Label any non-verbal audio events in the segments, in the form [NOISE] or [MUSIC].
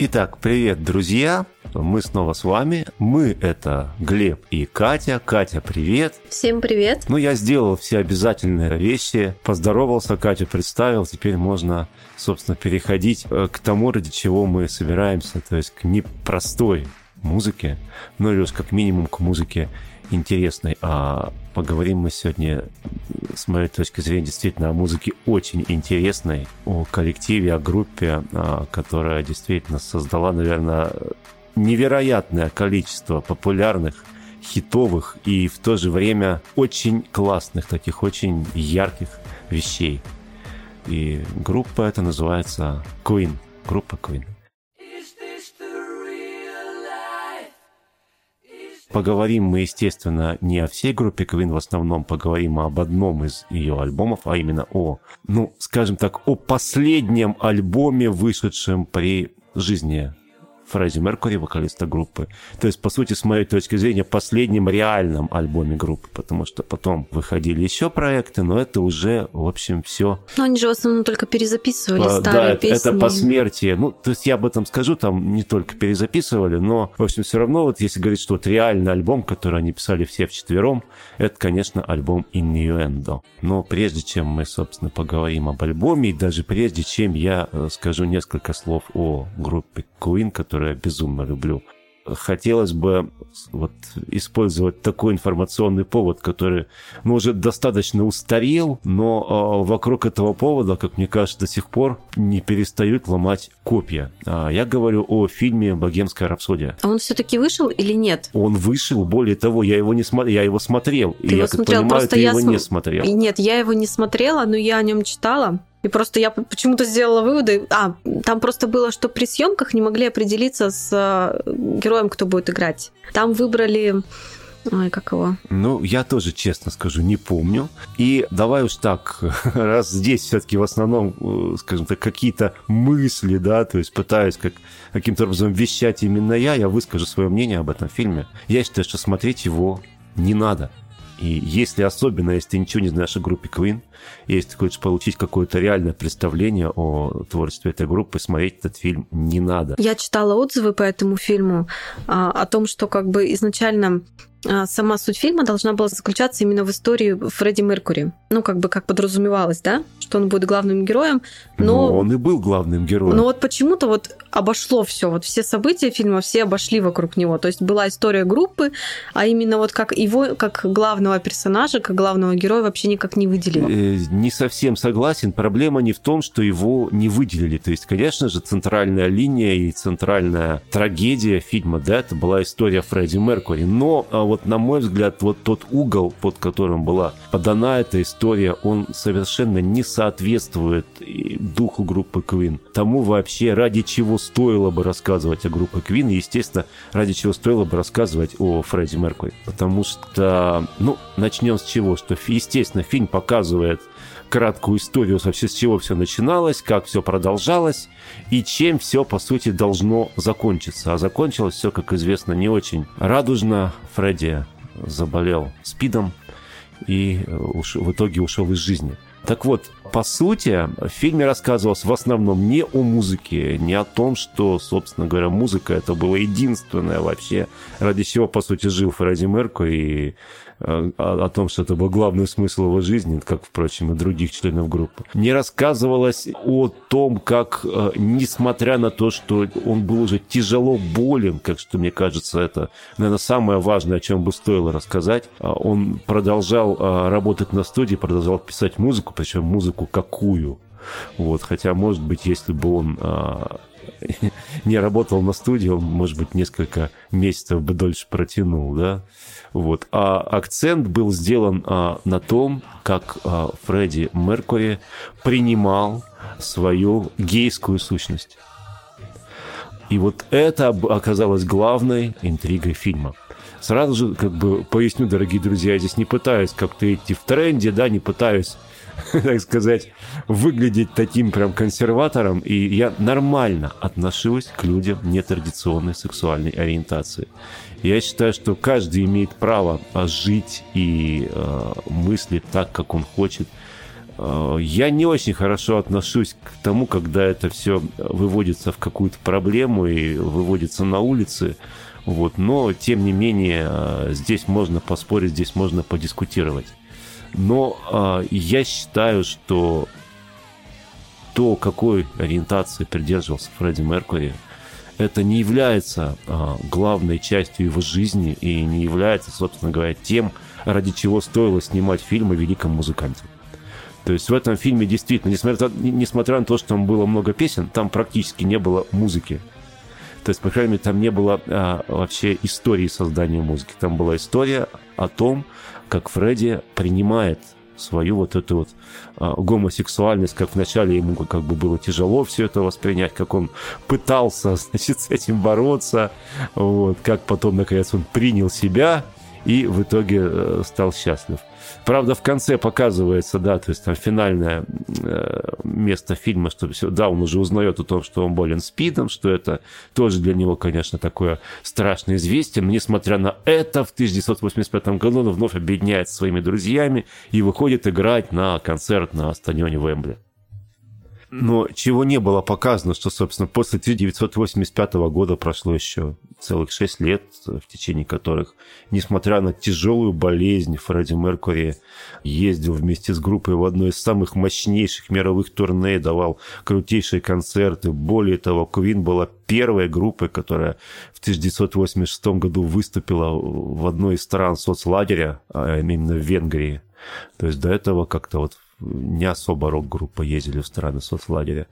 Итак, привет, друзья! Мы снова с вами. Мы — это Глеб и Катя. Катя, привет! Всем привет! Ну, я сделал все обязательные вещи, поздоровался, Катю представил. Теперь можно, собственно, переходить э, к тому, ради чего мы собираемся, то есть к непростой музыке, ну или уж как минимум к музыке интересной. А поговорим мы сегодня, с моей точки зрения, действительно о музыке очень интересной, о коллективе, о группе, а, которая действительно создала, наверное, невероятное количество популярных хитовых и в то же время очень классных, таких очень ярких вещей. И группа эта называется Queen. Группа Queen. Поговорим мы, естественно, не о всей группе Queen, в основном поговорим об одном из ее альбомов, а именно о, ну, скажем так, о последнем альбоме, вышедшем при жизни Фредди Меркури, вокалиста группы. То есть, по сути, с моей точки зрения, последнем реальном альбоме группы, потому что потом выходили еще проекты, но это уже, в общем, все. Но они же в основном только перезаписывали а, старые да, песни. это по смерти. Ну, то есть я об этом скажу, там не только перезаписывали, но, в общем, все равно, вот если говорить, что вот реальный альбом, который они писали все вчетвером, это, конечно, альбом Innuendo. Но прежде чем мы, собственно, поговорим об альбоме, и даже прежде чем я э, скажу несколько слов о группе Queen, которая которую я безумно люблю. Хотелось бы вот использовать такой информационный повод, который, ну, уже достаточно устарел, но э, вокруг этого повода, как мне кажется, до сих пор не перестают ломать копья. А я говорю о фильме «Богемская рапсодия». А он все-таки вышел или нет? Он вышел, более того, я его не смотрел, я его смотрел. Ты и его я смотрел, понимаю, просто ты я его см... не смотрел. Нет, я его не смотрела, но я о нем читала. И просто я почему-то сделала выводы. А, там просто было, что при съемках не могли определиться с э, героем, кто будет играть. Там выбрали Ой, как его? Ну, я тоже, честно скажу, не помню. И давай уж так, [LAUGHS] раз здесь все-таки в основном, э, скажем так, какие-то мысли, да, то есть пытаюсь как, каким-то образом вещать именно я, я выскажу свое мнение об этом фильме. Я считаю, что смотреть его не надо. И если особенно, если ты ничего не знаешь о группе Queen, если ты хочешь получить какое-то реальное представление о творчестве этой группы, смотреть этот фильм не надо. Я читала отзывы по этому фильму а, о том, что как бы изначально а, сама суть фильма должна была заключаться именно в истории Фредди Меркури. Ну, как бы как подразумевалось, да, что он будет главным героем. Но, но он и был главным героем. Но вот почему-то вот обошло все, вот все события фильма, все обошли вокруг него. То есть была история группы, а именно вот как его, как главного персонажа, как главного героя вообще никак не выделили. Не совсем согласен. Проблема не в том, что его не выделили. То есть, конечно же, центральная линия и центральная трагедия фильма, да, это была история Фредди Меркури. Но а, вот на мой взгляд, вот тот угол, под которым была подана эта история, он совершенно не соответствует духу группы Queen. Тому вообще, ради чего стоило бы рассказывать о группе и, естественно, ради чего стоило бы рассказывать о Фредди Меркури. Потому что, ну, начнем с чего, что, естественно, фильм показывает краткую историю вообще с чего все начиналось, как все продолжалось и чем все, по сути, должно закончиться. А закончилось все, как известно, не очень радужно. Фредди заболел спидом и э, в итоге ушел из жизни. Так вот, по сути, в фильме рассказывалось в основном не о музыке, не о том, что, собственно говоря, музыка это было единственное вообще, ради чего, по сути, жил Фредди Меркури и о, о том, что это был главный смысл его жизни, как, впрочем, и других членов группы. Не рассказывалось о том, как, э, несмотря на то, что он был уже тяжело болен, как что мне кажется, это, наверное, самое важное, о чем бы стоило рассказать, а он продолжал э, работать на студии, продолжал писать музыку, причем музыку какую. Вот, хотя, может быть, если бы он не работал на студии, он, может быть, несколько месяцев бы дольше протянул, да. Вот. А акцент был сделан а, на том, как а, Фредди Меркури принимал свою гейскую сущность. И вот это оказалось главной интригой фильма. Сразу же, как бы, поясню, дорогие друзья, я здесь не пытаюсь как-то идти в тренде, да, не пытаюсь [LAUGHS] так сказать, выглядеть таким прям консерватором, и я нормально отношусь к людям нетрадиционной сексуальной ориентации. Я считаю, что каждый имеет право жить и э, мыслить так, как он хочет. э, я не очень хорошо отношусь к тому, когда это все выводится в какую-то проблему и выводится на улицы. Вот, но, тем не менее, э, здесь можно поспорить, здесь можно подискутировать. Но э, я считаю, что то, какой ориентации придерживался Фредди Меркури, это не является а, главной частью его жизни и не является, собственно говоря, тем, ради чего стоило снимать фильм о великом музыканте. То есть в этом фильме действительно, несмотря, несмотря на то, что там было много песен, там практически не было музыки. То есть, по крайней мере, там не было а, вообще истории создания музыки. Там была история о том, как Фредди принимает свою вот эту вот а, гомосексуальность, как вначале ему как бы было тяжело все это воспринять, как он пытался, [LAUGHS] значит, с этим бороться, вот, как потом, наконец, он принял себя и в итоге э, стал счастлив. Правда, в конце показывается, да, то есть там финальное э, место фильма, что все, да, он уже узнает о том, что он болен спидом, что это тоже для него, конечно, такое страшное известие. Но несмотря на это, в 1985 году он вновь объединяется своими друзьями и выходит играть на концерт на стадионе Вембли. Но чего не было показано, что, собственно, после 1985 года прошло еще целых шесть лет, в течение которых, несмотря на тяжелую болезнь, Фредди Меркури ездил вместе с группой в одно из самых мощнейших мировых турне, давал крутейшие концерты. Более того, Квин была первой группой, которая в 1986 году выступила в одной из стран соцлагеря, а именно в Венгрии. То есть до этого как-то вот не особо рок-группа ездили в страны соцлагеря.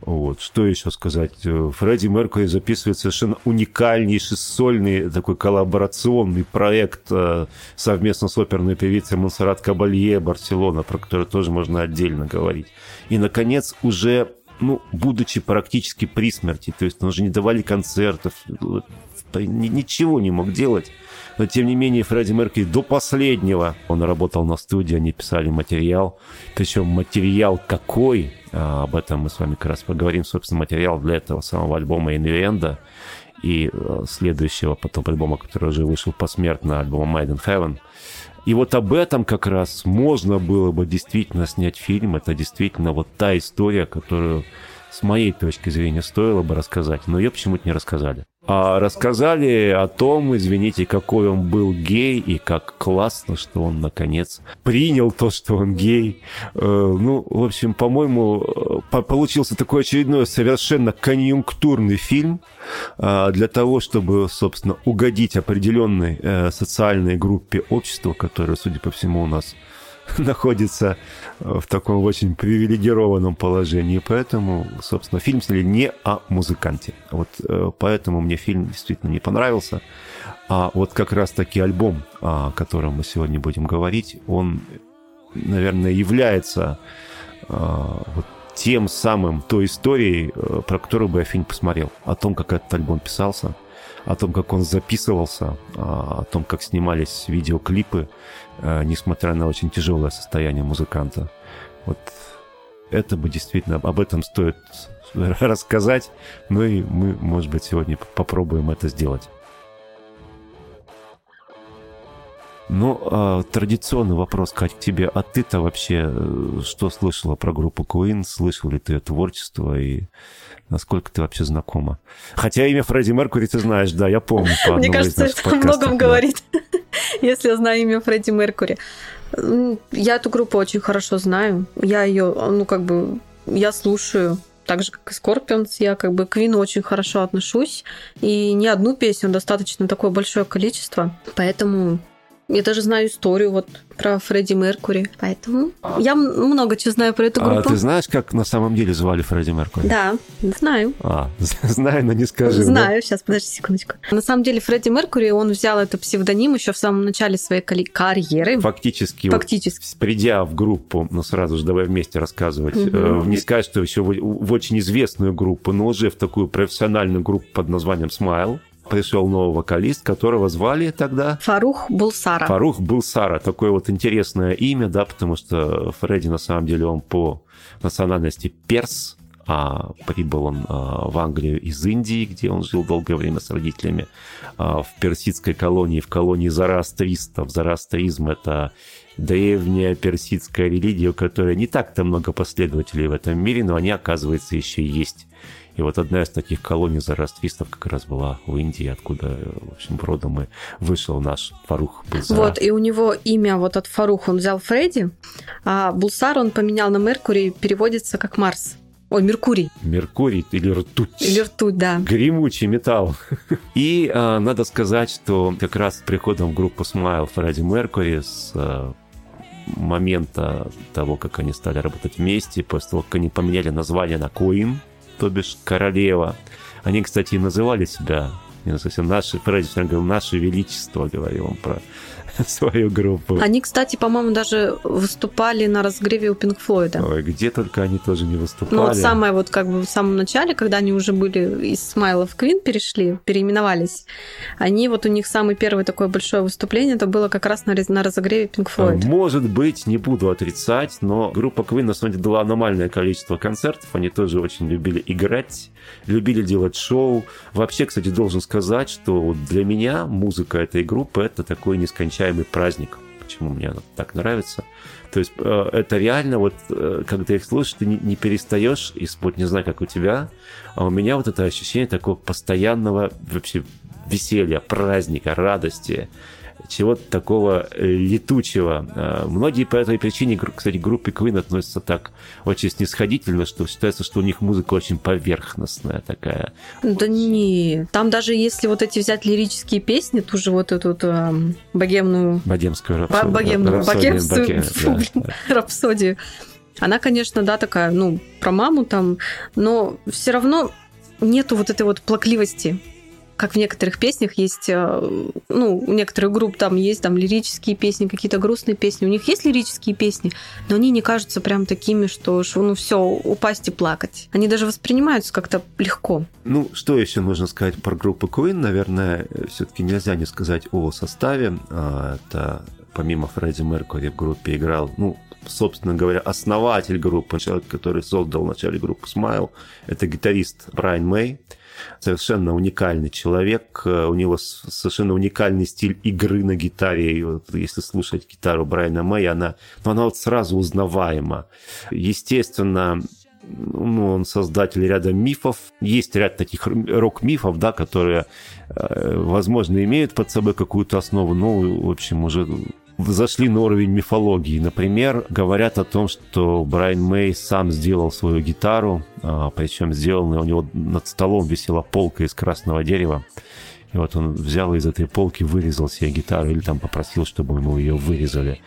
Вот. Что еще сказать? Фредди Меркури записывает совершенно уникальнейший сольный такой коллаборационный проект э, совместно с оперной певицей Монсеррат Кабалье Барселона, про который тоже можно отдельно говорить. И, наконец, уже ну, будучи практически при смерти, то есть он уже не давали концертов, ничего не мог делать. Но, тем не менее, Фредди Меркьюри до последнего, он работал на студии, они писали материал. Причем материал какой, а, об этом мы с вами как раз поговорим. Собственно, материал для этого самого альбома «Инвиенда» и а, следующего потом альбома, который уже вышел посмертно, альбома «Made in Heaven». И вот об этом как раз можно было бы действительно снять фильм. Это действительно вот та история, которую с моей точки зрения стоило бы рассказать, но ее почему-то не рассказали. А рассказали о том, извините, какой он был гей и как классно, что он наконец принял то, что он гей. Э, ну, в общем, по-моему, э, получился такой очередной совершенно конъюнктурный фильм э, для того, чтобы, собственно, угодить определенной социальной группе общества, которая, судя по всему, у нас [LAUGHS] находится в таком очень привилегированном положении. Поэтому, собственно, фильм сняли не о музыканте. Вот э, поэтому мне фильм действительно не понравился. А вот как раз-таки альбом, о котором мы сегодня будем говорить, он, наверное, является э, вот тем самым, той историей, э, про которую бы я фильм посмотрел. О том, как этот альбом писался, о том, как он записывался, о том, как снимались видеоклипы, Э, несмотря на очень тяжелое состояние музыканта. Вот это бы действительно, об этом стоит [LAUGHS] рассказать, ну и мы, может быть, сегодня попробуем это сделать. Ну, а, традиционный вопрос, Кать, к тебе. А ты-то вообще э, что слышала про группу Queen? Слышал ли ты творчество и насколько ты вообще знакома? Хотя имя Фредди Меркури ты знаешь, да, я помню. По Мне кажется, это о многом говорит, [LAUGHS] если я знаю имя Фредди Меркури. Я эту группу очень хорошо знаю. Я ее, ну, как бы, я слушаю так же, как и Scorpions, я как бы к Квину очень хорошо отношусь. И не одну песню, достаточно такое большое количество. Поэтому я даже знаю историю вот про Фредди Меркури. Поэтому я много чего знаю про эту группу. А ты знаешь, как на самом деле звали Фредди Меркури? Да, знаю. А, [LAUGHS] знаю, но не скажи. Знаю, да? сейчас, подожди секундочку. На самом деле Фредди Меркури, он взял этот псевдоним еще в самом начале своей карьеры. Фактически. Фактически. Вот, придя в группу, ну сразу же давай вместе рассказывать, угу. не сказать, что еще в, в очень известную группу, но уже в такую профессиональную группу под названием Smile пришел новый вокалист, которого звали тогда... Фарух Булсара. Фарух Булсара. Такое вот интересное имя, да, потому что Фредди на самом деле он по национальности перс, а прибыл он а, в Англию из Индии, где он жил долгое время с родителями, а, в персидской колонии, в колонии зарастристов. Зарастризм — это древняя персидская религия, у которой не так-то много последователей в этом мире, но они, оказывается, еще есть. И вот одна из таких колоний зарастристов как раз была в Индии, откуда, в общем, родом и вышел наш Фарух Булсар. Вот, и у него имя вот от Фарух он взял Фредди, а Булсар он поменял на Меркурий, переводится как Марс. Ой, Меркурий. Меркурий или ртуть. Или ртуть, да. Гремучий металл. [LAUGHS] И а, надо сказать, что как раз с приходом в группу Smile Фредди Меркури с а, момента того, как они стали работать вместе, после того, как они поменяли название на Queen, то бишь королева. Они, кстати, и называли себя не совсем наши, Фредди говорил, наше величество, говорил он про [LAUGHS] свою группу. Они, кстати, по-моему, даже выступали на разгреве у Пинк Флойда. Ой, где только они тоже не выступали. Ну вот самое вот как бы в самом начале, когда они уже были из Смайла в Квин перешли, переименовались, они вот у них самое первое такое большое выступление, это было как раз на, на разогреве Пинк Флойд. Может быть, не буду отрицать, но группа Квин на самом деле дала аномальное количество концертов, они тоже очень любили играть, любили делать шоу. Вообще, кстати, должен сказать, что для меня музыка этой группы это такой нескончаемый праздник. Почему мне она так нравится? То есть э, это реально вот, э, когда их слушаешь, ты не, перестаешь испытывать, не знаю, как у тебя, а у меня вот это ощущение такого постоянного вообще веселья, праздника, радости чего-то такого э, летучего. А, многие по этой причине, кстати, к группе Queen относятся так очень снисходительно, что считается, что у них музыка очень поверхностная такая. Да не, там даже если вот эти взять лирические песни, ту же вот эту э, богемную... Богемскую рапсодию. Богемную, богемскую [LAUGHS] рапсодию. Она, конечно, да, такая, ну, про маму там, но все равно нету вот этой вот плакливости как в некоторых песнях есть, э, ну, у некоторых групп там есть там лирические песни, какие-то грустные песни. У них есть лирические песни, но они не кажутся прям такими, что ну все, упасть и плакать. Они даже воспринимаются как-то легко. Ну, что еще нужно сказать про группу Queen? Наверное, все-таки нельзя не сказать о составе. А, это помимо Фредди Меркури в группе играл, ну, собственно говоря, основатель группы, человек, который создал в начале группы Smile, это гитарист Брайан Мэй совершенно уникальный человек, э, у него совершенно уникальный стиль игры на гитаре. И вот если слушать гитару Брайана Мэя, она, ну, она вот сразу узнаваема. Естественно, ну, он создатель ряда мифов. Есть ряд таких рок-мифов, да, которые, э, возможно, имеют под собой какую-то основу, но, в общем, уже зашли на уровень мифологии. Например, говорят о том, что Брайан Мэй сам сделал свою гитару, а, причем сделанная у него над столом висела полка из красного дерева. И вот он взял из этой полки, вырезал себе гитару или там попросил, чтобы ему ее вырезали.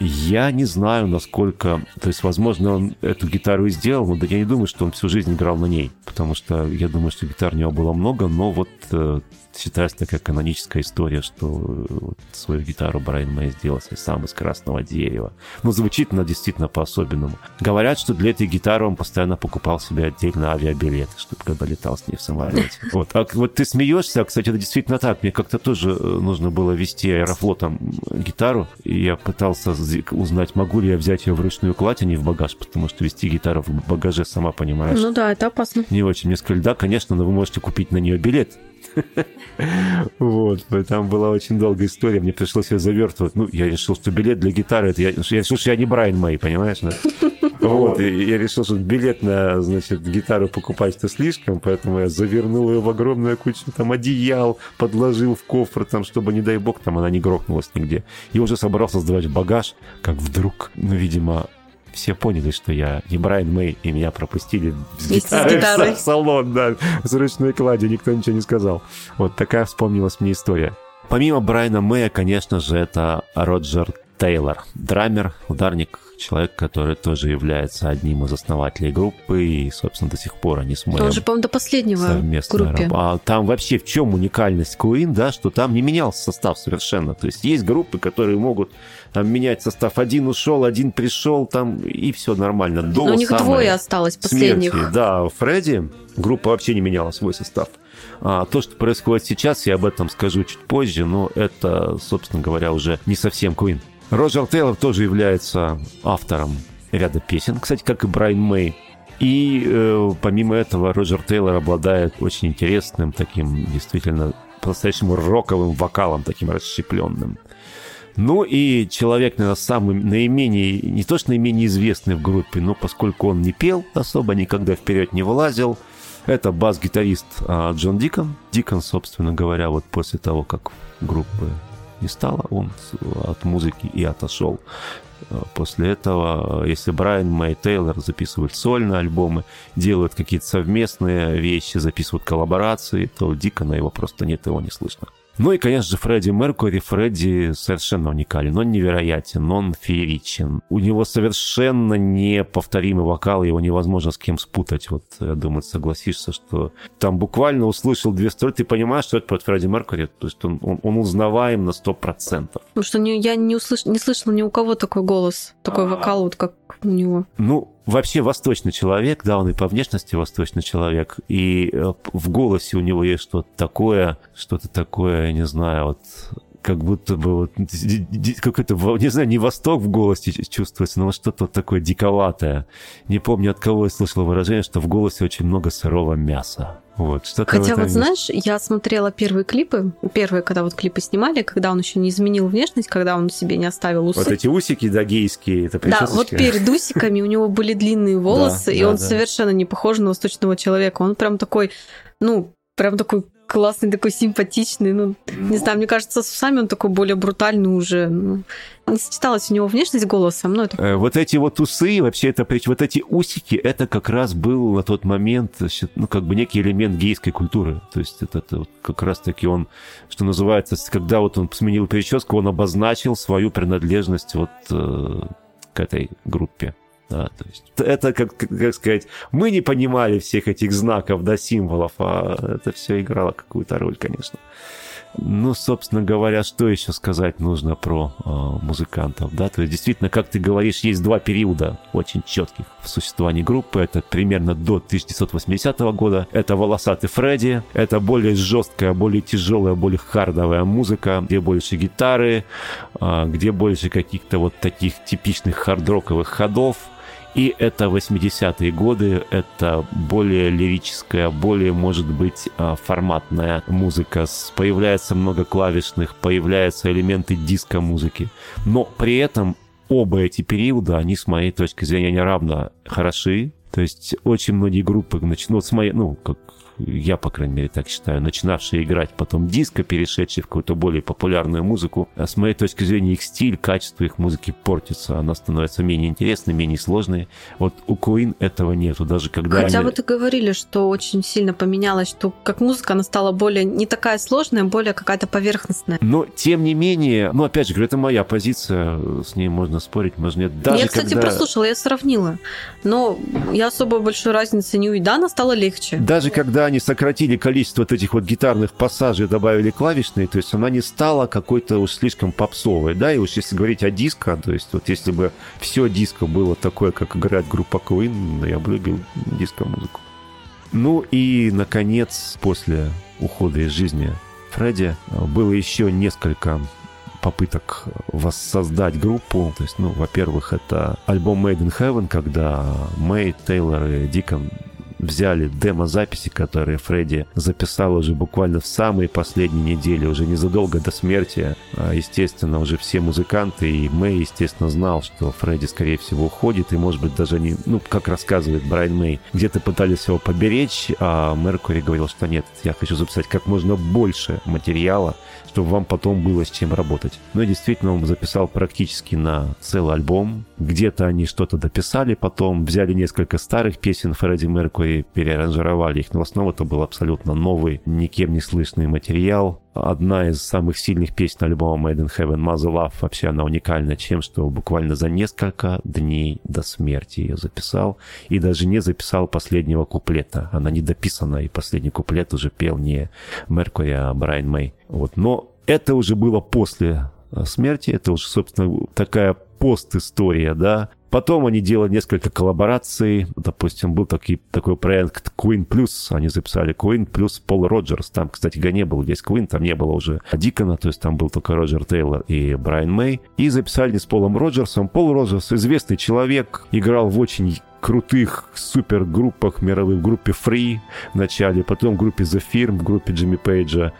Я не знаю, насколько... То есть, возможно, он эту гитару и сделал, но я не думаю, что он всю жизнь играл на ней. Потому что я думаю, что гитар у него было много, но вот э, считается такая каноническая история, что вот свою гитару Брайан Мэй сделал сам из красного дерева. Но звучит она действительно по-особенному. Говорят, что для этой гитары он постоянно покупал себе отдельно авиабилеты, чтобы когда летал с ней в самолете. [LAUGHS] Вот. А вот ты смеешься, кстати, это действительно так. Мне как-то тоже э, нужно было вести аэрофлотом гитару, и я пытался узнать, могу ли я взять ее в ручную кладь, а не в багаж, потому что вести гитару в багаже, сама понимаешь. Ну да, это опасно. Не очень. Мне сказали, да, конечно, но вы можете купить на нее билет. [LAUGHS] Вот, там была очень долгая история, мне пришлось ее завертывать. Ну, я решил, что билет для гитары, это я, я решил, что я не Брайан Мэй, понимаешь? Да? [LAUGHS] Вот, и я решил, что билет на, значит, гитару покупать это слишком, поэтому я завернул ее в огромную кучу там одеял, подложил в кофр, там, чтобы, не дай бог, там она не грохнулась нигде. И уже собрался сдавать в багаж, как вдруг, ну, видимо, все поняли, что я не Брайан Мэй, и меня пропустили с гитарой, с гитарой. в салон, да, с ручной клади, никто ничего не сказал. Вот такая вспомнилась мне история. Помимо Брайана Мэя, конечно же, это Роджер Тейлор, драмер, ударник, человек, который тоже является одним из основателей группы, и, собственно, до сих пор они с Мэем Он же, по-моему, до последнего группе. Раб... А там вообще в чем уникальность Queen, да, что там не менялся состав совершенно. То есть есть группы, которые могут там менять состав. Один ушел, один пришел, там, и все нормально. До Но у них двое осталось последних. Смерти. Да, Фредди, группа вообще не меняла свой состав. А, то, что происходит сейчас, я об этом скажу чуть позже, но это, собственно говоря, уже не совсем Queen. Роджер Тейлор тоже является автором ряда песен, кстати, как и Брайан Мэй. И э, помимо этого Роджер Тейлор обладает очень интересным таким действительно по-настоящему роковым вокалом, таким расщепленным. Ну и человек, наверное, самый наименее, не то что наименее известный в группе, но поскольку он не пел особо, никогда вперед не вылазил, это бас-гитарист а, Джон Дикон. Дикон, собственно говоря, вот после того, как группы не стало, он от музыки и отошел. А, после этого, если Брайан Мэй Тейлор записывают сольные альбомы, делают какие-то совместные вещи, записывают коллаборации, то Дикона его просто нет, его не слышно. Ну и, конечно же, Фредди Меркури. Фредди совершенно уникален. Он невероятен, он фееричен. У него совершенно неповторимый вокал, его невозможно с кем спутать. Вот, я думаю, согласишься, что там буквально услышал две строки, ты понимаешь, что это под Фредди Меркури. То есть он, он, он узнаваем на сто процентов. Потому что не, я не, услыш... не слышала ни у кого такой голос, такой вокал, вот как у него. Ну, вообще восточный человек, да, он и по внешности восточный человек, и э, в голосе у него есть что-то такое, что-то такое, я не знаю, вот как будто бы вот какой-то, не знаю, не восток в голосе чувствуется, но вот что-то вот такое диковатое. Не помню, от кого я слышал выражение, что в голосе очень много сырого мяса. Вот, что Хотя вот знаешь, я смотрела первые клипы, первые, когда вот клипы снимали, когда он еще не изменил внешность, когда он себе не оставил усы. Вот эти усики, да, гейские, это Да, вот перед усиками у него были длинные [LAUGHS] волосы, и он совершенно не похож на восточного человека. Он прям такой, ну, прям такой классный, такой симпатичный. Ну, не знаю, мне кажется, с усами он такой более брутальный уже. Ну, не сочеталась у него внешность голосом. Но это... Э, вот эти вот усы, вообще это, вот эти усики, это как раз был на тот момент, ну, как бы некий элемент гейской культуры. То есть это, это вот как раз-таки он, что называется, когда вот он сменил прическу, он обозначил свою принадлежность вот э, к этой группе. Да, то есть это, как, как сказать, мы не понимали всех этих знаков, да, символов, а это все играло какую-то роль, конечно. Ну, собственно говоря, что еще сказать нужно про э, музыкантов, да? То есть, действительно, как ты говоришь, есть два периода очень четких в существовании группы. Это примерно до 1980 года. Это «Волосатый Фредди», это более жесткая, более тяжелая, более хардовая музыка, где больше гитары, э, где больше каких-то вот таких типичных хардроковых ходов, и это 80-е годы, это более лирическая, более, может быть, а, форматная музыка. Появляется много клавишных, появляются элементы диско-музыки. Но при этом оба эти периода, они, с моей точки зрения, не равно хороши. То есть очень многие группы, ну, с моей, ну, как я, по крайней мере, так считаю, начинавшие играть потом диско, перешедшие в какую-то более популярную музыку, а с моей точки зрения, их стиль, качество их музыки портится, она становится менее интересной, менее сложной. Вот у Queen этого нету, даже когда... Хотя они... вы говорили, что очень сильно поменялось, что как музыка, она стала более не такая сложная, более какая-то поверхностная. Но, тем не менее, ну, опять же говорю, это моя позиция, с ней можно спорить, можно нет. Даже я, кстати, когда... прослушала, я сравнила, но я особо большой разницы не увидела, она стала легче. Даже когда они сократили количество вот этих вот гитарных пассажей, добавили клавишные, то есть она не стала какой-то уж слишком попсовой, да, и уж если говорить о диско, то есть вот если бы все диско было такое, как играет группа Queen, ну, я бы любил диско-музыку. Ну и, наконец, после ухода из жизни Фредди было еще несколько попыток воссоздать группу. То есть, ну, во-первых, это альбом Made in Heaven, когда Мэй, Тейлор и Дикон взяли демо-записи, которые Фредди записал уже буквально в самые последние недели, уже незадолго до смерти. А, естественно, уже все музыканты и Мэй, естественно, знал, что Фредди, скорее всего, уходит, и, может быть, даже не, ну, как рассказывает Брайан Мэй, где-то пытались его поберечь, а Меркури говорил, что нет, я хочу записать как можно больше материала, чтобы вам потом было с чем работать. Ну и действительно, он записал практически на целый альбом. Где-то они что-то дописали потом, взяли несколько старых песен Фредди Меркури, переаранжировали их, но в основном это был абсолютно новый, никем не слышный материал. Одна из самых сильных песен альбома Made in Heaven, Mother Love, вообще она уникальна тем, что буквально за несколько дней до смерти ее записал. И даже не записал последнего куплета. Она не дописана, и последний куплет уже пел не Меркури, а Брайан Мэй. Вот. Но это уже было после э, смерти, это уже, собственно, такая пост-история, да, Потом они делали несколько коллабораций. Допустим, был такой, такой проект Queen Plus. Они записали Queen плюс Пол Роджерс. Там, кстати, не был весь Queen, там не было уже Дикона, то есть там был только Роджер Тейлор и Брайан Мэй. И записали с Полом Роджерсом. Пол Роджерс известный человек, играл в очень крутых супергруппах мировых, в группе Free в начале, потом в группе The Firm, в группе Джимми Пейджа.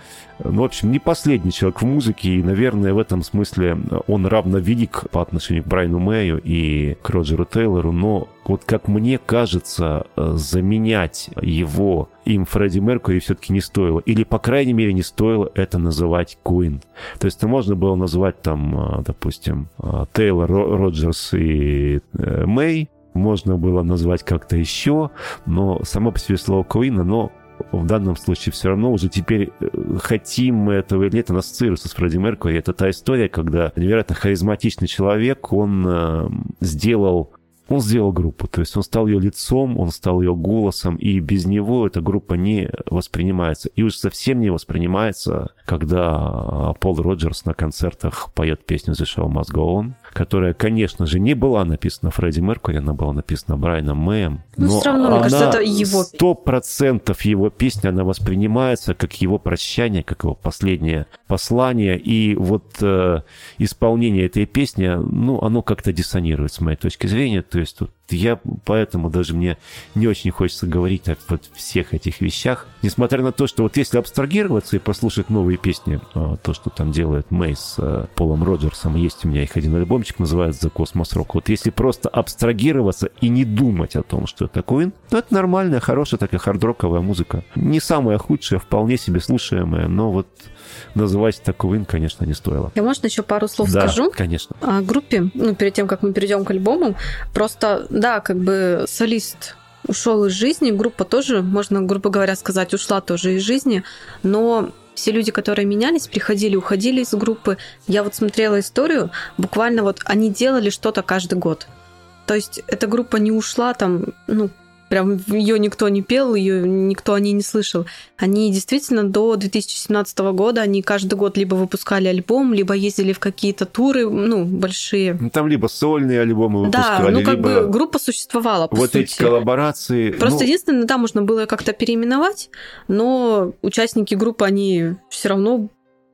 Ну, в общем, не последний человек в музыке, и, наверное, в этом смысле он равно велик по отношению к Брайану Мэю и к Роджеру Тейлору, но вот как мне кажется, э, заменять его им Фредди Меркури все-таки не стоило. Или, по крайней мере, не стоило это называть Куин. То есть это можно было назвать там, э, допустим, э, Тейлор, Роджерс и Мэй, можно было назвать как-то еще, но само по себе слово Queen, оно в данном случае все равно уже теперь э, хотим мы этого или нет, ассоциируется с Фредди Меркури. Это та история, когда невероятно харизматичный человек, он э, сделал он сделал группу, то есть он стал ее лицом, он стал ее голосом, и без него эта группа не воспринимается. И уж совсем не воспринимается, когда Пол Роджерс на концертах поет песню «The Show Must Go On», которая, конечно же, не была написана Фредди Меркури, она была написана Брайаном Мэем. Но, но все равно, мне кажется, это его. Сто процентов его песня, она воспринимается как его прощание, как его последнее послание. И вот э, исполнение этой песни, ну, оно как-то диссонирует с моей точки зрения. То есть тут я поэтому даже мне не очень хочется говорить о вот всех этих вещах. Несмотря на то, что вот если абстрагироваться и послушать новые песни, а, то, что там делает Мэй с э, Полом Роджерсом, есть у меня их один альбомчик, называется «The Cosmos Rock». Вот если просто абстрагироваться и не думать о том, что это Queen, то это нормальная, хорошая такая хардроковая музыка. Не самая худшая, вполне себе слушаемая, но вот называть так Queen, конечно, не стоило. Я, можно, еще пару слов да, скажу? конечно. О группе, ну, перед тем, как мы перейдем к альбому. Просто, да, как бы солист ушел из жизни, группа тоже, можно, грубо говоря, сказать, ушла тоже из жизни, но все люди, которые менялись, приходили, уходили из группы. Я вот смотрела историю, буквально вот они делали что-то каждый год. То есть эта группа не ушла там, ну, Прям ее никто не пел, ее никто о ней не слышал. Они действительно до 2017 года, они каждый год либо выпускали альбом, либо ездили в какие-то туры, ну, большие. Ну, там либо сольные альбомы выпускали, Да, ну, как либо... бы группа существовала, по Вот сути. эти коллаборации... Просто ну... единственное, да, можно было как-то переименовать, но участники группы, они все равно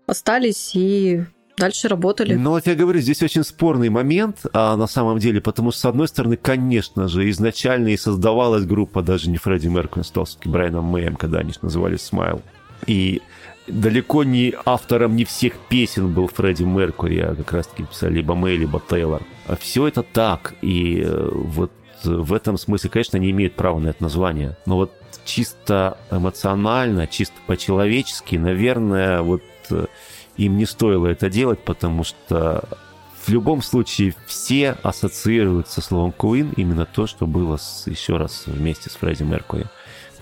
остались и дальше работали. Ну, вот я говорю, здесь очень спорный момент, а на самом деле, потому что, с одной стороны, конечно же, изначально и создавалась группа даже не Фредди Меркури, с Брайаном Мэем, когда они назывались «Смайл». И далеко не автором не всех песен был Фредди Меркури, а как раз-таки писали либо Мэй, либо Тейлор. А все это так, и э, вот в этом смысле, конечно, не имеют права на это название. Но вот чисто эмоционально, чисто по-человечески, наверное, вот э, им не стоило это делать, потому что в любом случае все ассоциируют со словом Queen именно то, что было с, еще раз вместе с Фредди Меркури.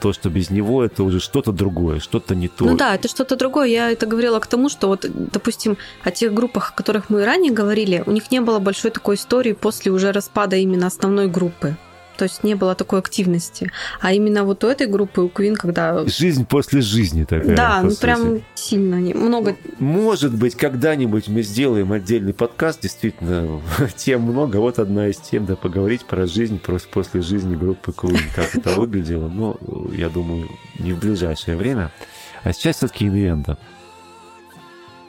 То, что без него это уже что-то другое, что-то не то. Ну да, это что-то другое. Я это говорила к тому, что вот, допустим, о тех группах, о которых мы ранее говорили, у них не было большой такой истории после уже распада именно основной группы то есть не было такой активности. А именно вот у этой группы, у Queen, когда... Жизнь после жизни такая. Да, ну прям сильно, много... Может быть, когда-нибудь мы сделаем отдельный подкаст, действительно, [LAUGHS] тем много. Вот одна из тем, да, поговорить про жизнь просто после жизни группы Queen, как это [LAUGHS] выглядело. Но, я думаю, не в ближайшее время. А сейчас все-таки инвента.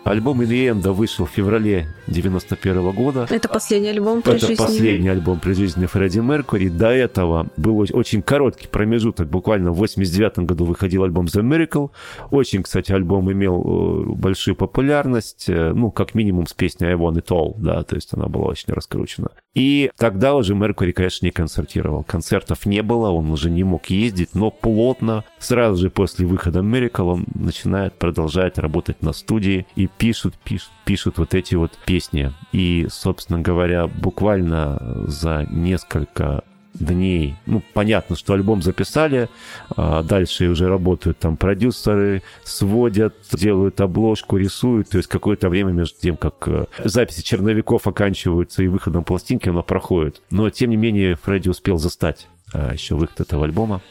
Альбом In вышел в феврале 91 года. Это последний альбом при Это жизни. последний альбом при жизни Фредди Меркури. До этого был очень короткий промежуток. Буквально в 89 году выходил альбом The Miracle. Очень, кстати, альбом имел э, большую популярность. Э, ну, как минимум с песней I Want It All. Да, то есть она была очень раскручена. И тогда уже Меркури, конечно, не концертировал. Концертов не было, он уже не мог ездить, но плотно, сразу же после выхода Miracle он начинает продолжать работать на студии и пишут, пишут, пишут вот эти вот песни. И, собственно говоря, буквально за несколько дней. Ну, понятно, что альбом записали, а дальше уже работают там продюсеры, сводят, делают обложку, рисуют. То есть какое-то время между тем, как э, записи черновиков оканчиваются и выходом пластинки, оно проходит. Но, тем не менее, Фредди успел застать а, еще выход этого альбома.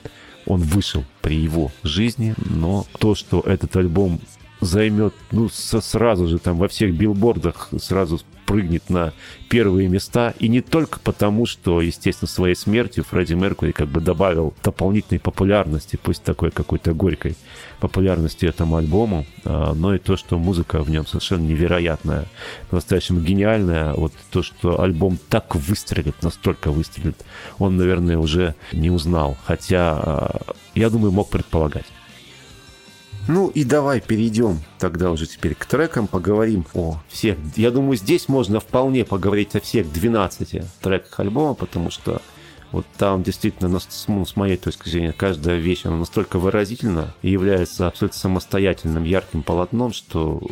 Он вышел при его жизни, но то, что этот альбом займет, ну, со, сразу же там во всех билбордах сразу прыгнет на первые места. И не только потому, что, естественно, своей смертью Фредди Меркури как бы добавил дополнительной популярности, пусть такой какой-то горькой популярности этому альбому, а, но и то, что музыка в нем совершенно невероятная, по-настоящему гениальная. Вот то, что альбом так выстрелит, настолько выстрелит, он, наверное, уже не узнал. Хотя, а, я думаю, мог предполагать. Ну и давай перейдем тогда уже теперь к трекам, поговорим о всех. Я думаю, здесь можно вполне поговорить о всех 12 треках альбома, потому что вот там действительно, ну, с моей точки зрения, каждая вещь, она настолько выразительна и является абсолютно самостоятельным, ярким полотном, что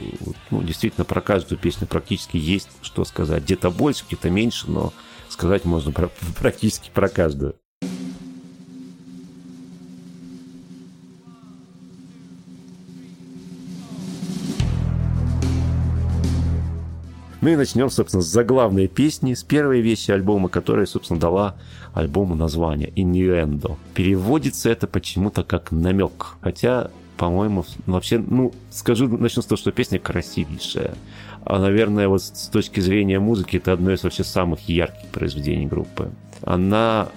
ну, действительно про каждую песню практически есть что сказать. Где-то больше, где-то меньше, но сказать можно [LAUGHS] практически про каждую. Ну и начнем, собственно, с заглавной песни, с первой вещи альбома, которая, собственно, дала альбому название «Innuendo». Переводится это почему-то как намек, хотя по-моему, вообще, ну, скажу, начну с того, что песня красивейшая. А, наверное, вот с точки зрения музыки, это одно из вообще самых ярких произведений группы. Она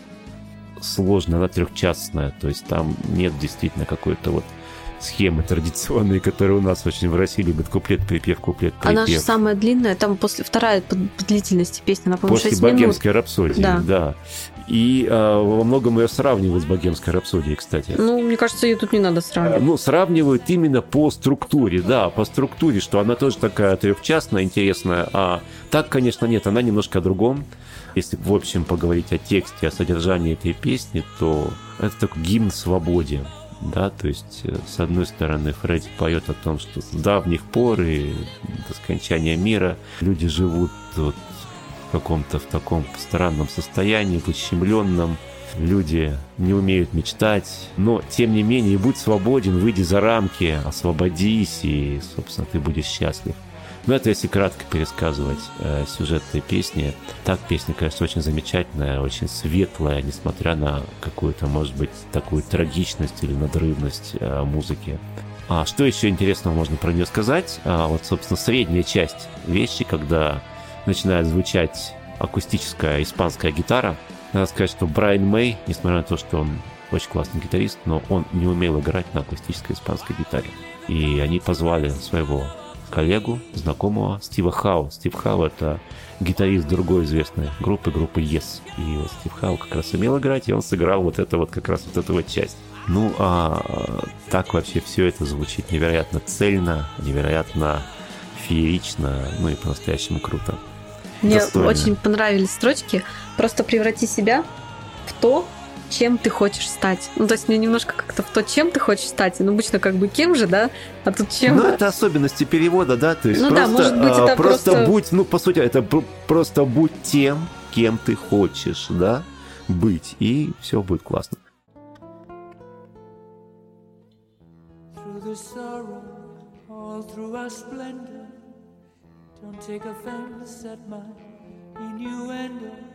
сложная, она трехчастная, то есть там нет действительно какой-то вот схемы традиционные, которые у нас очень в России любят куплет, припев, куплет, припев. Она же самая длинная, там после вторая по длительности песни, она, по-моему, После богемской минут. рапсодии, да. да. И э, во многом ее сравнивают с богемской рапсодией, кстати. Ну, мне кажется, ее тут не надо сравнивать. Ну, сравнивают именно по структуре, да, по структуре, что она тоже такая трехчастная, интересная. А так, конечно, нет, она немножко о другом. Если, в общем, поговорить о тексте, о содержании этой песни, то это такой гимн свободе да, то есть, э, с одной стороны, Фредди поет о том, что с давних пор и до скончания мира люди живут вот в каком-то в таком странном состоянии, в ущемленном, люди не умеют мечтать, но, тем не менее, будь свободен, выйди за рамки, освободись, и, собственно, ты будешь счастлив. Ну, это если кратко пересказывать э, сюжет этой песни. Так песня, конечно, очень замечательная, очень светлая, несмотря на какую-то, может быть, такую трагичность или надрывность э, музыки. А что еще интересного можно про нее сказать? А, вот, собственно, средняя часть вещи, когда начинает звучать акустическая испанская гитара. Надо сказать, что Брайан Мэй, несмотря на то, что он очень классный гитарист, но он не умел играть на акустической испанской гитаре. И они позвали своего коллегу, знакомого Стива Хау. Стив Хау — это гитарист другой известной группы, группы Yes. И вот Стив Хау как раз умел играть, и он сыграл вот это вот как раз вот эту вот часть. Ну, а так вообще все это звучит невероятно цельно, невероятно феерично, ну и по-настоящему круто. Мне Достойно. очень понравились строчки. Просто преврати себя в то, чем ты хочешь стать. Ну, то есть мне немножко как-то в то, чем ты хочешь стать. Ну, обычно как бы кем же, да? А тут чем? Ну, это особенности перевода, да? То есть ну просто, да, может быть, это а, просто... просто будь, ну, по сути, это просто будь тем, кем ты хочешь, да, быть. И все будет классно. Don't take offense at my innuendo.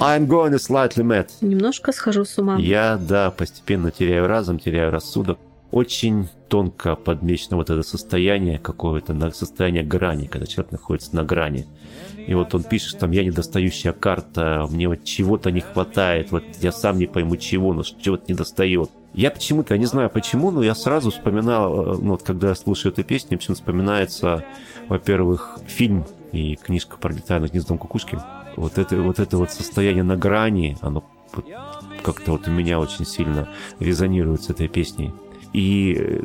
I'm going slightly mad. Немножко схожу с ума. Я, да, постепенно теряю разум, теряю рассудок. Очень тонко подмечено вот это состояние какое-то, состояние грани, когда человек находится на грани. И вот он пишет, там, я недостающая карта, мне вот чего-то не хватает, вот я сам не пойму чего, но чего-то не достает. Я почему-то, я не знаю почему, но я сразу вспоминал, э, ну вот когда я слушаю эту песню, почему вспоминается, во-первых, фильм и книжка про летая над гнездом кукушки вот это, вот это вот состояние на грани, оно как-то вот у меня очень сильно резонирует с этой песней. И э,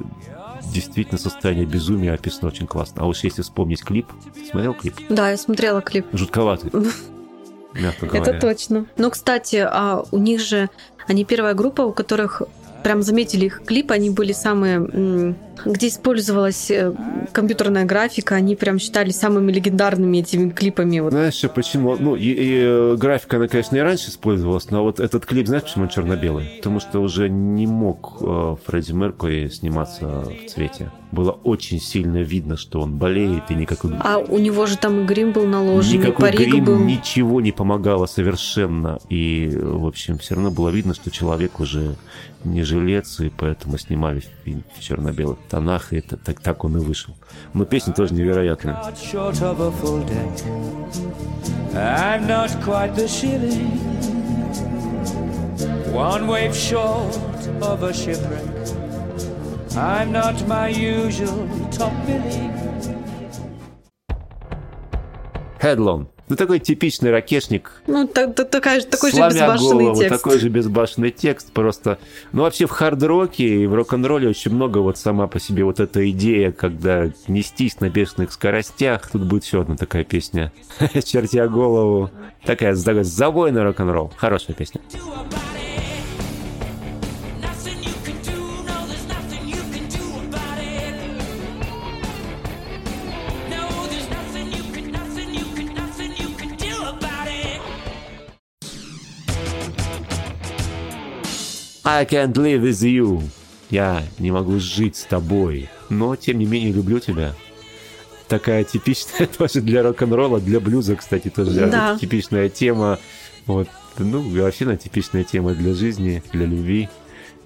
действительно состояние безумия описано очень классно. А уж если вспомнить клип, ты смотрел клип? Да, я смотрела клип. Жутковатый. [LAUGHS] Мягко говоря. Это точно. Но, кстати, а у них же они первая группа, у которых прям заметили их клип, они были самые, где использовалась э, компьютерная графика, они прям считались самыми легендарными этими клипами. Вот. Знаешь, почему? Ну, и, и э, графика, она, конечно, и раньше использовалась, но вот этот клип, знаешь, почему он черно-белый? Потому что уже не мог э, Фредди Меркури сниматься в цвете было очень сильно видно, что он болеет, и никакой... А у него же там и грим был наложен, никакой и парик грим был... ничего не помогало совершенно. И, в общем, все равно было видно, что человек уже не жилец, и поэтому снимали в черно-белых тонах, и это, так, так он и вышел. Но песня тоже невероятная. One wave short of a shipwreck I'm not my usual top billing. Headlong. Ну, такой типичный ракешник. Ну, так, так, такая, такой же безбашенный голову, текст. Такой же безбашенный текст просто. Ну, вообще в хард-роке и в рок-н-ролле очень много вот сама по себе вот эта идея, когда нестись на бешеных скоростях. Тут будет еще одна такая песня. [LAUGHS] Чертя голову. Такая, такая на рок-н-ролл. Хорошая песня. I can't live with you. Я не могу жить с тобой, но тем не менее люблю тебя. Такая типичная [LAUGHS] тоже для рок-н-ролла, для блюза, кстати, тоже да. типичная тема. Вот, ну, вообще на типичная тема для жизни, для любви.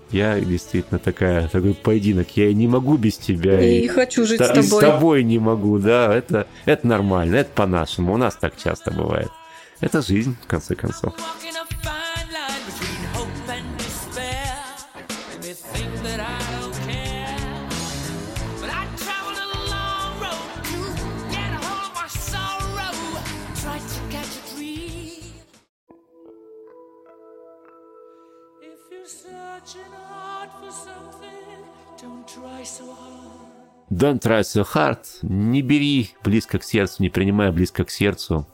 Я действительно такая, такой поединок. Я не могу без тебя. И, и хочу жить та, с тобой. С тобой не могу, да. Это, это нормально, это по-нашему. У нас так часто бывает. Это жизнь, в конце концов. Don't try so hard. Не бери близко к сердцу, не принимай близко к сердцу.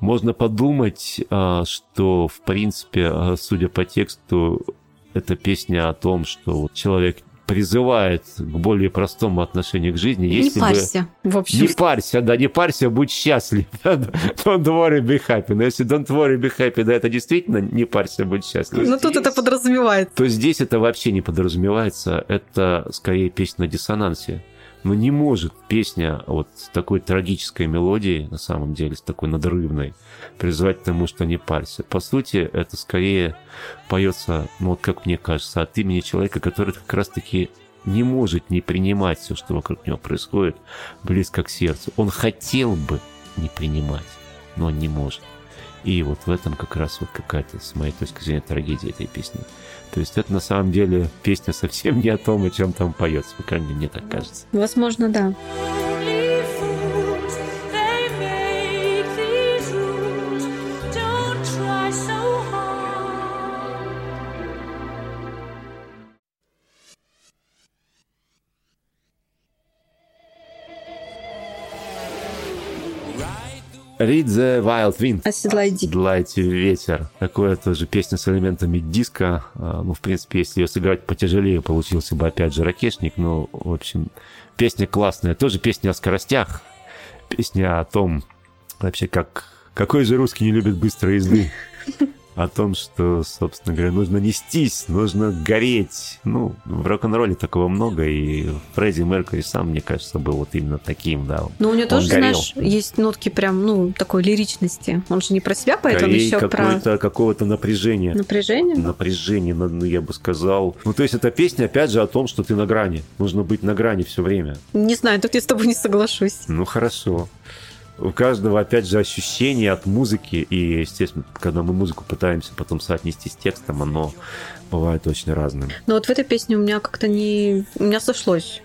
Можно подумать, а, что, в принципе, а, судя по тексту, это песня о том, что человек призывает к более простому отношению к жизни. Не если парься, бы... в общем. Не парься, да, не парься, будь счастлив. [LAUGHS] don't worry, be happy. Но если don't worry, be happy, да, это действительно не парься, будь счастлив. Но тут это подразумевает. То здесь это вообще не подразумевается. Это скорее песня на диссонансе. Но не может песня вот с такой трагической мелодией, на самом деле, с такой надрывной, призывать к тому, что не парься. По сути, это скорее поется, ну вот как мне кажется, от имени человека, который как раз-таки не может не принимать все, что вокруг него происходит, близко к сердцу. Он хотел бы не принимать, но он не может. И вот в этом как раз вот какая-то, с моей точки зрения, трагедия этой песни. То есть это на самом деле песня совсем не о том, о чем там поется, по крайней мере, мне так кажется. Возможно, да. Read the Wild Wind. Оседлайте. Оседлайте ветер. Такое тоже песня с элементами диска. А, ну, в принципе, если ее сыграть потяжелее, получился бы опять же ракешник. Ну, в общем, песня классная. Тоже песня о скоростях. Песня о том, вообще, как какой же русский не любит быстрой езды [LAUGHS] о том, что, собственно говоря, нужно нестись, нужно гореть. Ну, в рок-н-ролле такого много, и Фредди Меркьюри сам, мне кажется, был вот именно таким, да. Ну, у него тоже, горел. знаешь, есть нотки прям, ну, такой лиричности. Он же не про себя поет, Скорее, еще про... какого-то напряжения. Напряжение? Напряжение, ну, я бы сказал. Ну, то есть эта песня, опять же, о том, что ты на грани. Нужно быть на грани все время. Не знаю, тут я с тобой не соглашусь. Ну, хорошо у каждого, опять же, ощущение от музыки, и, естественно, когда мы музыку пытаемся потом соотнести с текстом, оно бывает очень разным. Но вот в этой песне у меня как-то не... У меня сошлось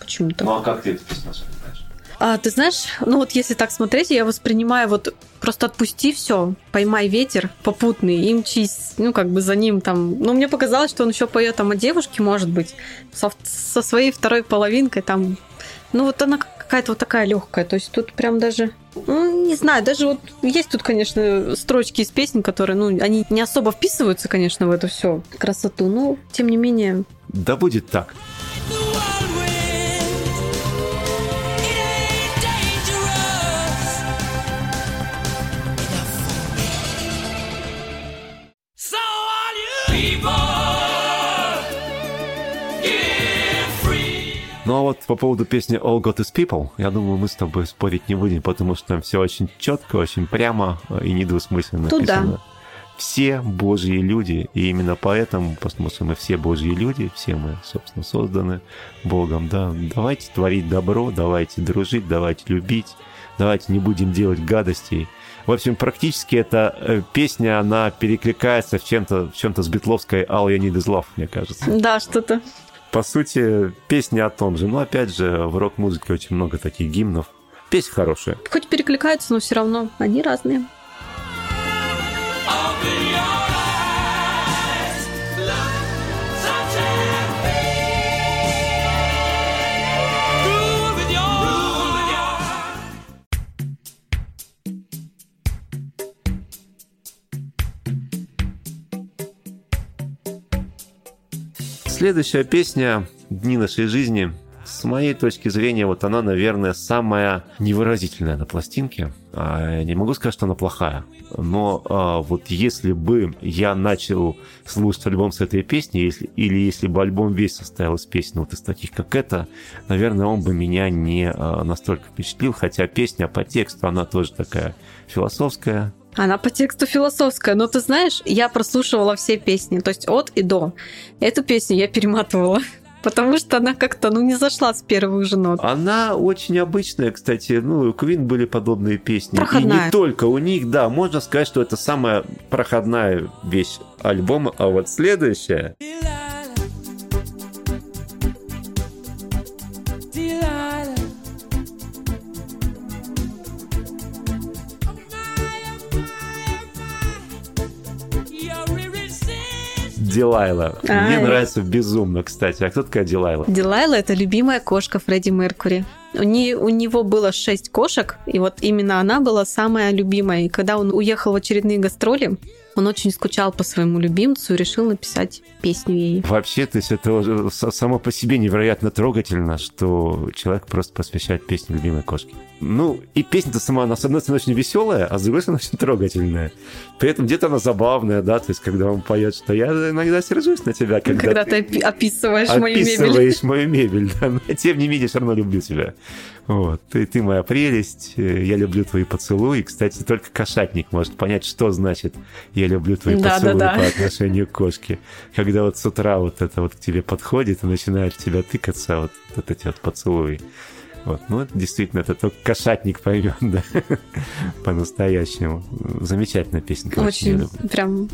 почему-то. Ну, а как ты эту песню воспринимаешь? А, ты знаешь, ну вот если так смотреть, я воспринимаю вот просто отпусти все, поймай ветер попутный и мчись, ну как бы за ним там. Ну мне показалось, что он еще поет там о девушке, может быть, со, со своей второй половинкой там. Ну вот она какая-то вот такая легкая, то есть тут прям даже ну, не знаю, даже вот есть тут, конечно, строчки из песен, которые, ну, они не особо вписываются, конечно, в эту всю красоту, но тем не менее. Да будет так. Ну а вот по поводу песни All God is People, я думаю, мы с тобой спорить не будем, потому что там все очень четко, очень прямо и недвусмысленно Тут написано. Все Божьи люди, и именно поэтому, потому что мы все Божьи люди, все мы, собственно, созданы Богом, да, давайте творить добро, давайте дружить, давайте любить, давайте не будем делать гадостей. В общем, практически эта э, песня, она перекликается в чем-то в чем-то с битловской All You Need Is Love, мне кажется. Да, что-то. По сути, песни о том же. Но опять же, в рок-музыке очень много таких гимнов. Песня хорошая. Хоть перекликаются, но все равно они разные. Следующая песня «Дни нашей жизни» с моей точки зрения, вот она, наверное, самая невыразительная на пластинке. А, не могу сказать, что она плохая. Но а, вот если бы я начал слушать альбом с этой песни, если, или если бы альбом весь состоял из песен вот из таких, как это, наверное, он бы меня не а, настолько впечатлил. Хотя песня по тексту, она тоже такая философская, она по тексту философская, но ты знаешь, я прослушивала все песни, то есть от и до. Эту песню я перематывала. [LAUGHS] Потому что она как-то, ну, не зашла с первых же нот. Она очень обычная, кстати. Ну, у Квин были подобные песни. Проходная. И не только у них, да. Можно сказать, что это самая проходная вещь альбома. А вот следующая... Дилайла. А, Мне нравится безумно, кстати. А кто такая Дилайла? Дилайла – это любимая кошка Фредди Меркури. У, не- у него было шесть кошек, и вот именно она была самая любимая. И когда он уехал в очередные гастроли, он очень скучал по своему любимцу и решил написать песню ей. Вообще, то есть это само по себе невероятно трогательно, что человек просто посвящает песню любимой кошке. Ну, и песня-то сама, она, с одной стороны, очень веселая, а с другой стороны, [LAUGHS] очень трогательная. При этом где-то она забавная, да, то есть когда он поет, что я иногда сержусь на тебя, когда, Когда, ты опи- описываешь мою мебель. описываешь мою мебель, [LAUGHS] да, но тем не менее, все равно люблю тебя. Вот, ты, ты моя прелесть, э, я люблю твои поцелуи. Кстати, только кошатник может понять, что значит «я люблю твои Да, поцелуи» да, да. по отношению к кошке. Когда вот с утра вот это вот к тебе подходит и начинает тебя тыкаться вот, вот эти вот поцелуи. Вот, ну, действительно, это только кошатник поймет, да, [LAUGHS] по-настоящему. Замечательная песенка. Очень люблю. прям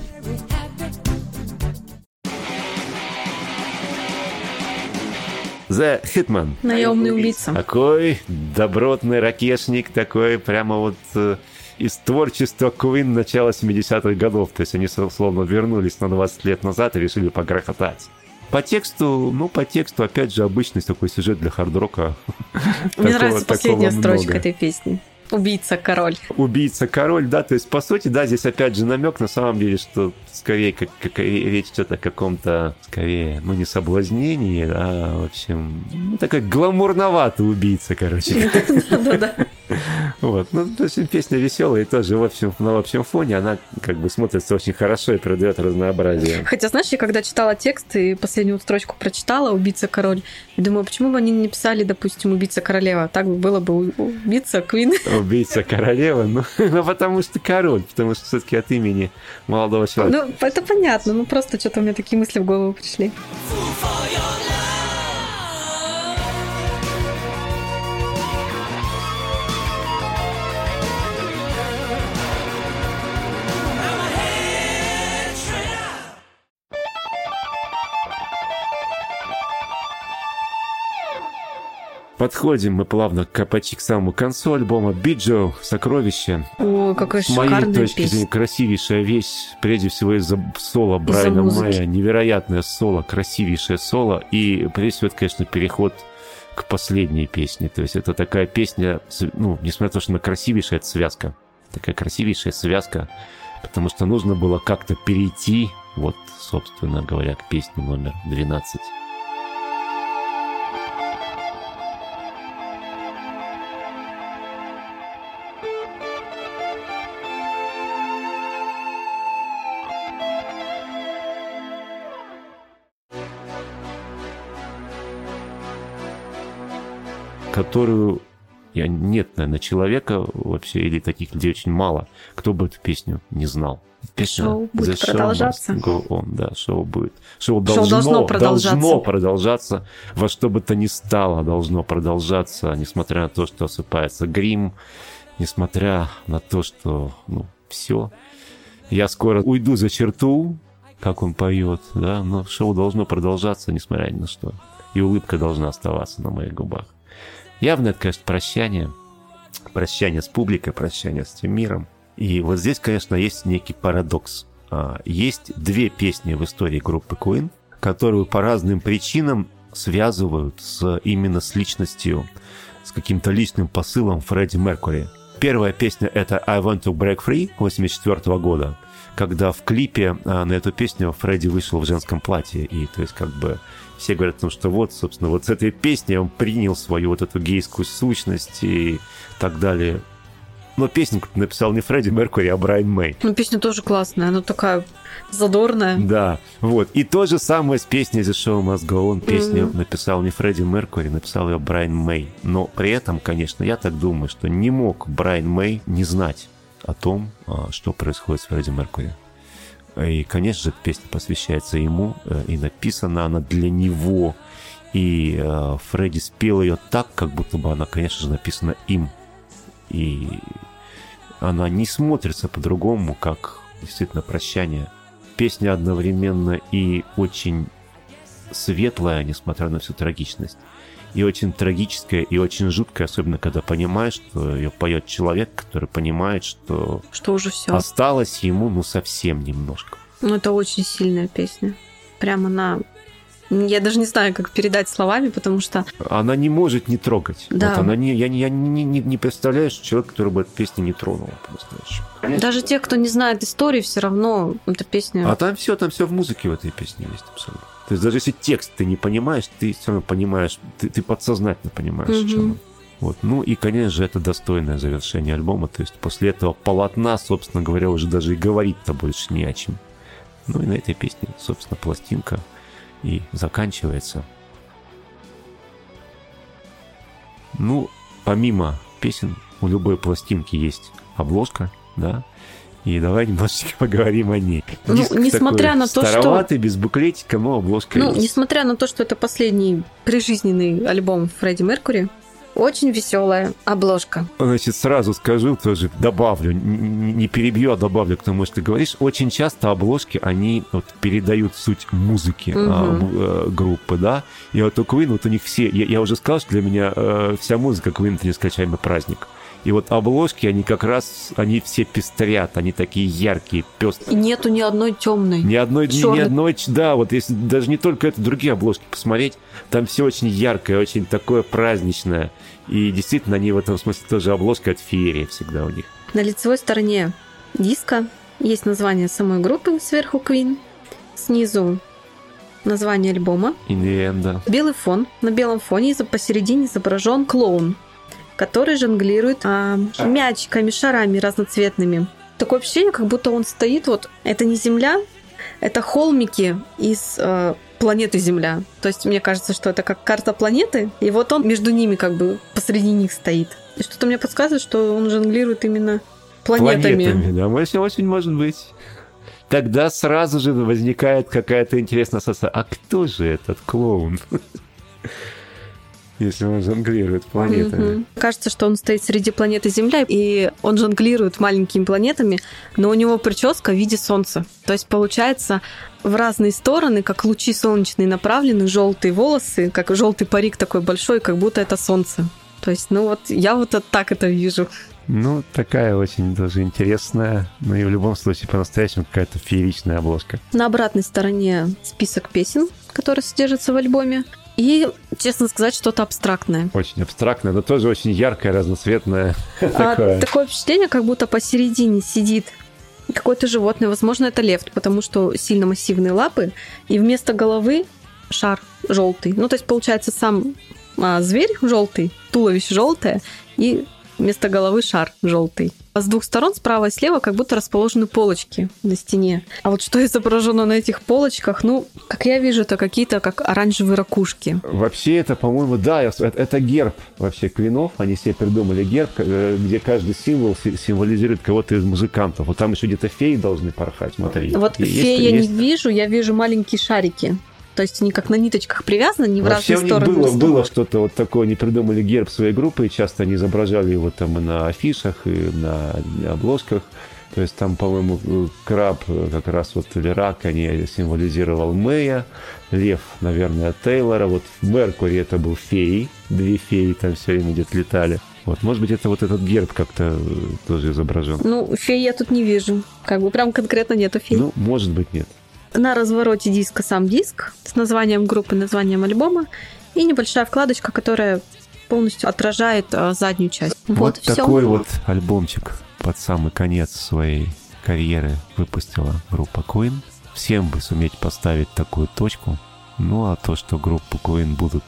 The Hitman. наемный убийца. Такой добротный ракешник, такой прямо вот э, из творчества Queen начала 70-х годов. То есть они словно вернулись на 20 лет назад и решили погрохотать. По тексту, ну, по тексту, опять же, обычный такой сюжет для хард-рока. Мне нравится последняя строчка этой песни. Убийца король. Убийца король, да, то есть, по сути, да, здесь опять же намек на самом деле, что скорее как, как речь идет о каком-то, скорее, ну, не соблазнении, а, в общем, ну, такой гламурноватый убийца, короче. [LAUGHS] Да-да. Вот. Ну, то есть песня веселая и тоже в общем, на общем фоне она как бы смотрится очень хорошо и придает разнообразие. Хотя, знаешь, я когда читала текст и последнюю строчку прочитала «Убийца король», я думаю, почему бы они не написали, допустим, «Убийца королева»? Так было бы «Убийца Квин». Убийца королева, ну, [LAUGHS] ну, потому что король, потому что все-таки от имени молодого человека. Ну, это понятно, ну просто что-то у меня такие мысли в голову пришли. Подходим мы плавно к, почти к самому концу альбома Биджо «Сокровище». О, какая С моей точки песня. зрения, красивейшая вещь. Прежде всего из-за соло Брайана музыки. Мэя. Невероятное соло, красивейшее соло. И прежде всего, это, конечно, переход к последней песне. То есть это такая песня, ну, несмотря на то, что она красивейшая, это связка. Такая красивейшая связка. Потому что нужно было как-то перейти, вот, собственно говоря, к песне номер 12. Которую нет, наверное, человека вообще, или таких людей очень мало, кто бы эту песню не знал. Песня Шоу будет The продолжаться. go on, да, шоу будет. Шоу Шоу должно, должно продолжаться. должно продолжаться, во что бы то ни стало, должно продолжаться, несмотря на то, что осыпается грим, несмотря на то, что, ну, все. Я скоро уйду за черту, как он поет, да, но шоу должно продолжаться, несмотря ни на что. И улыбка должна оставаться на моих губах. Явно конечно, прощание. Прощание с публикой, прощание с тем миром. И вот здесь, конечно, есть некий парадокс. А, Есть две песни в истории группы Queen, которую по разным причинам связывают с, именно с личностью, с каким-то личным посылом Фредди Меркури. Первая песня — это «I Want to Break Free» 84 года, когда в клипе а, на эту песню Фредди вышел в женском платье. И то есть как бы все говорят о том, что вот, собственно, вот с этой песней он принял свою вот эту гейскую сущность и так далее. Но песню написал не Фредди Меркури, а Брайан Мэй. Ну, песня тоже классная, она такая задорная. Да, вот. И то же самое с песней The Show Must Go On. Песню Мгм. написал не Фредди Меркури, написал ее Брайан Мэй. Но при этом, конечно, я так думаю, что не мог Брайан Мэй не знать о том, а, что происходит с Фредди Меркури. И, конечно же, песня посвящается ему, э, и написана она для него. И э, Фредди спел ее так, как будто бы она, конечно же, написана им. И она не смотрится по-другому, как действительно прощание. Песня одновременно и очень светлая, несмотря на всю трагичность. И очень трагическая, и очень жуткая, особенно когда понимаешь, что ее поет человек, который понимает, что Что уже все. осталось ему ну совсем немножко. Ну, это очень сильная песня. Прямо на... Я даже не знаю, как передать словами, потому что Она не может не трогать. Да. Вот она не, я, не- я не, не, не представляю, что человек, который бы эту песню не тронул. даже те, кто не знает истории, все равно эта песня... А там все, там все в музыке в этой песне есть абсолютно. То есть даже если текст ты не понимаешь, ты все равно понимаешь, ты, ты подсознательно понимаешь, о чем Мгм. он. Вот. Ну и, конечно же, это достойное завершение альбома. То есть после этого полотна, собственно говоря, уже даже и говорить-то больше не о чем. Ну и на этой песне, собственно, пластинка и заканчивается. Ну, помимо песен, у любой пластинки есть обложка, да, и давай немножечко поговорим о ней. Ну, несмотря такой на то, что- староватый, без буклетика, но обложка Ну, есть. несмотря на то, что это последний прижизненный альбом Фредди Меркури, очень веселая обложка. Значит, сразу скажу, тоже добавлю, не перебью, а добавлю к тому, что ты говоришь. Очень часто обложки, они вот передают суть музыки а, Мгм. бу- э, группы, да. И вот у Queen, вот у них все, я, я уже сказал, что для меня э, вся музыка Queen это нескончаемый праздник. И вот обложки, они как раз, они все пестрят, они такие яркие, пестрые. И нету ни одной темной. Ни одной, ни, ни одной, да, вот если даже не только это, другие обложки посмотреть, там все очень яркое, очень такое праздничное. И действительно, они в этом смысле тоже обложка от феерии всегда у них. На лицевой стороне диска есть название самой группы сверху Queen, снизу название альбома, In the end, да. белый фон. На белом фоне посередине изображен клоун, который жонглирует а, мячиками, шарами разноцветными. Такое ощущение, как будто он стоит вот. Это не Земля, это холмики из э, планеты Земля. То есть мне кажется, что это как карта планеты, и вот он между ними как бы посреди них стоит. И что-то мне подсказывает, что он жонглирует именно планетами. Планетами, да, очень, очень может быть. Тогда сразу же возникает какая-то интересная ассоциация. А кто же этот клоун? Если он жонглирует планетами. Мгм. Кажется, что он стоит среди планеты Земля, и он жонглирует маленькими планетами, но у него прическа в виде солнца. То есть получается в разные стороны, как лучи солнечные направлены, желтые волосы, как желтый парик такой большой, как будто это солнце. То есть, ну вот я вот так это вижу. Ну, такая очень даже интересная, но и в любом случае по-настоящему какая-то фееричная обложка. На обратной стороне список песен, которые содержатся в альбоме. И, честно сказать, что-то абстрактное. Очень абстрактная, но тоже очень яркая, разноцветная. [LAUGHS] А, Такое. такое впечатление, как будто посередине сидит какое-то животное. Возможно, это лев, потому что сильно массивные лапы. И вместо головы шар желтый. Ну, то есть, получается, сам а, зверь желтый, туловище желтое, и вместо головы шар желтый. С двух сторон, справа и слева, как будто расположены полочки на стене. А вот что изображено на этих полочках, ну, как я вижу, это какие-то как оранжевые ракушки. Вообще это, по-моему, да, это, это герб вообще Квинов. Они себе придумали герб, э, где каждый символ си- символизирует кого-то из музыкантов. Вот там еще где-то феи должны порхать, смотри. Вот Есть- феи я есть- не вижу, я вижу маленькие шарики. То есть они как на ниточках привязаны, не в Вообще у разные них стороны. было, было что-то вот такое, они придумали герб своей группы, и часто они изображали его там и на афишах, и на обложках. То есть там, по-моему, краб э, как раз вот или рак, они символизировал Мэя, лев, наверное, Тейлора. Вот в Меркури это был феи, две феи там все время где-то летали. Вот, может быть, это вот этот герб как-то э, тоже изображен. Ну, фей я тут не вижу. Как бы прям конкретно нету фей. Ну, может быть, нет. На развороте диска сам диск с названием группы, названием альбома и небольшая вкладочка, которая полностью отражает а, заднюю часть. Вот, Вот, всё. такой вот альбомчик под самый конец своей карьеры выпустила группа Queen. Всем бы суметь поставить такую точку. Ну а то, что группу Queen будут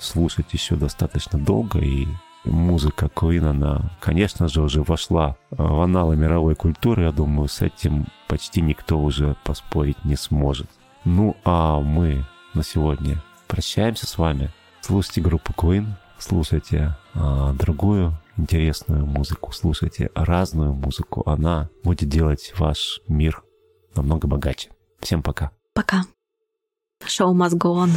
слушать еще достаточно долго, и музыка Queen, она, конечно же, уже вошла в аналы мировой культуры, я думаю, с этим почти никто уже поспорить не сможет. Ну а мы на сегодня прощаемся с вами. Слушайте группу Queen, слушайте а, другую интересную музыку, слушайте разную музыку. Она будет делать ваш мир намного богаче. Всем пока. Пока. Шоу must go on.